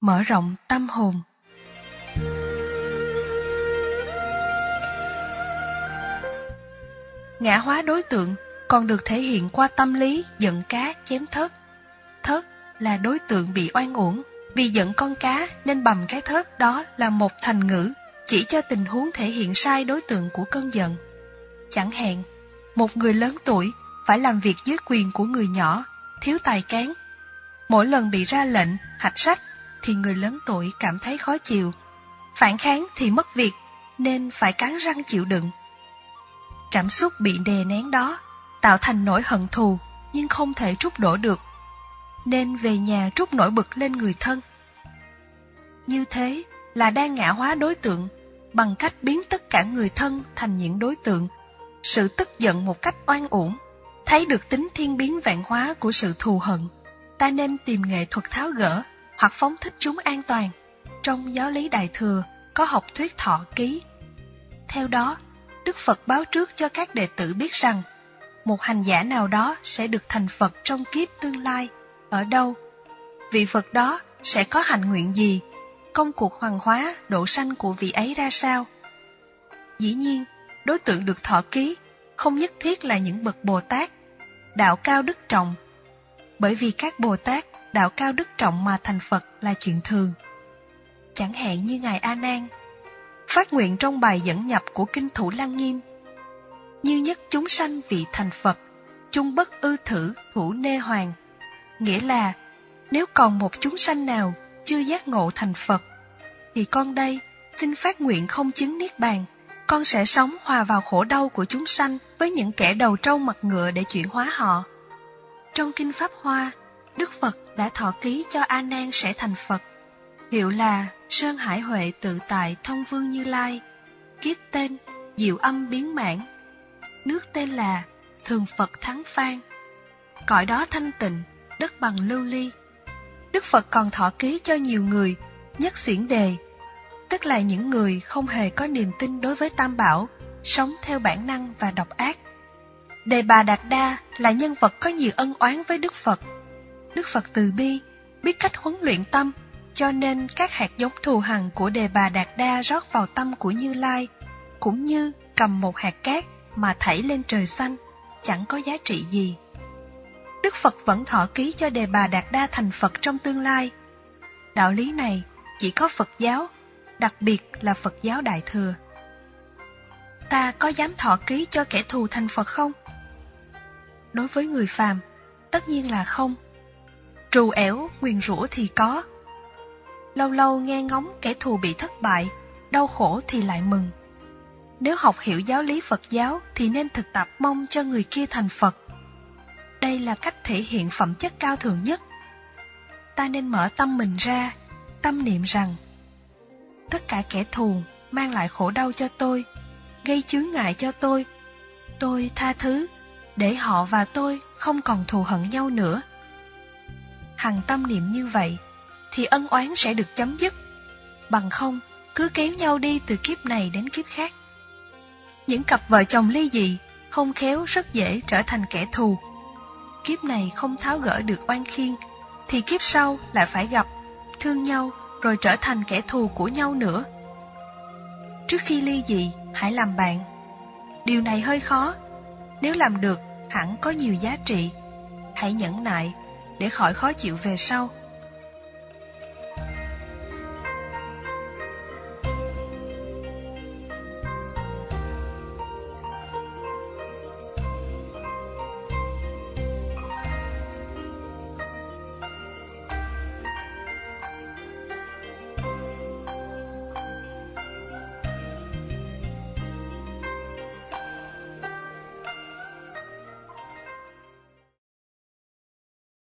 mở rộng tâm hồn. Ngã hóa đối tượng còn được thể hiện qua tâm lý giận cá chém thớt. Thớt là đối tượng bị oan uổng, vì giận con cá nên bầm cái thớt đó là một thành ngữ chỉ cho tình huống thể hiện sai đối tượng của cơn giận. Chẳng hạn, một người lớn tuổi phải làm việc dưới quyền của người nhỏ, thiếu tài cán. Mỗi lần bị ra lệnh, hạch sách thì người lớn tuổi cảm thấy khó chịu. Phản kháng thì mất việc, nên phải cắn răng chịu đựng. Cảm xúc bị đè nén đó tạo thành nỗi hận thù nhưng không thể trút đổ được, nên về nhà trút nỗi bực lên người thân. Như thế là đang ngã hóa đối tượng bằng cách biến tất cả người thân thành những đối tượng. Sự tức giận một cách oan uổng, thấy được tính thiên biến vạn hóa của sự thù hận, ta nên tìm nghệ thuật tháo gỡ hoặc phóng thích chúng an toàn. Trong giáo lý Đại Thừa có học thuyết thọ ký. Theo đó, Đức Phật báo trước cho các đệ tử biết rằng một hành giả nào đó sẽ được thành Phật trong kiếp tương lai, ở đâu? Vị Phật đó sẽ có hành nguyện gì? Công cuộc hoàng hóa, độ sanh của vị ấy ra sao? Dĩ nhiên, đối tượng được thọ ký không nhất thiết là những bậc Bồ Tát, đạo cao đức trọng, bởi vì các Bồ Tát đạo cao đức trọng mà thành Phật là chuyện thường. Chẳng hạn như Ngài A Nan, phát nguyện trong bài dẫn nhập của Kinh Thủ Lăng Nghiêm như nhất chúng sanh vị thành Phật, chung bất ư thử thủ nê hoàng. Nghĩa là, nếu còn một chúng sanh nào chưa giác ngộ thành Phật, thì con đây xin phát nguyện không chứng Niết Bàn. Con sẽ sống hòa vào khổ đau của chúng sanh với những kẻ đầu trâu mặt ngựa để chuyển hóa họ. Trong Kinh Pháp Hoa, Đức Phật đã thọ ký cho A Nan sẽ thành Phật. Hiệu là Sơn Hải Huệ tự tại thông vương Như Lai, kiết tên Diệu âm biến mãn nước tên là Thường Phật Thắng Phan. Cõi đó thanh tịnh, đất bằng lưu ly. Đức Phật còn thọ ký cho nhiều người, nhất xiển đề, tức là những người không hề có niềm tin đối với Tam Bảo, sống theo bản năng và độc ác. Đề Bà Đạt Đa là nhân vật có nhiều ân oán với Đức Phật. Đức Phật từ bi, biết cách huấn luyện tâm, cho nên các hạt giống thù hằn của Đề Bà Đạt Đa rót vào tâm của Như Lai, cũng như cầm một hạt cát mà thảy lên trời xanh, chẳng có giá trị gì. Đức Phật vẫn thọ ký cho đề bà Đạt Đa thành Phật trong tương lai. Đạo lý này chỉ có Phật giáo, đặc biệt là Phật giáo Đại Thừa. Ta có dám thọ ký cho kẻ thù thành Phật không? Đối với người phàm, tất nhiên là không. Trù ẻo, nguyền rủa thì có. Lâu lâu nghe ngóng kẻ thù bị thất bại, đau khổ thì lại mừng. Nếu học hiểu giáo lý Phật giáo thì nên thực tập mong cho người kia thành Phật. Đây là cách thể hiện phẩm chất cao thượng nhất. Ta nên mở tâm mình ra, tâm niệm rằng tất cả kẻ thù mang lại khổ đau cho tôi, gây chướng ngại cho tôi. Tôi tha thứ, để họ và tôi không còn thù hận nhau nữa. Hằng tâm niệm như vậy, thì ân oán sẽ được chấm dứt. Bằng không, cứ kéo nhau đi từ kiếp này đến kiếp khác. Những cặp vợ chồng ly dị, không khéo rất dễ trở thành kẻ thù. Kiếp này không tháo gỡ được oan khiên, thì kiếp sau lại phải gặp, thương nhau rồi trở thành kẻ thù của nhau nữa. Trước khi ly dị, hãy làm bạn. Điều này hơi khó, nếu làm được hẳn có nhiều giá trị. Hãy nhẫn nại để khỏi khó chịu về sau.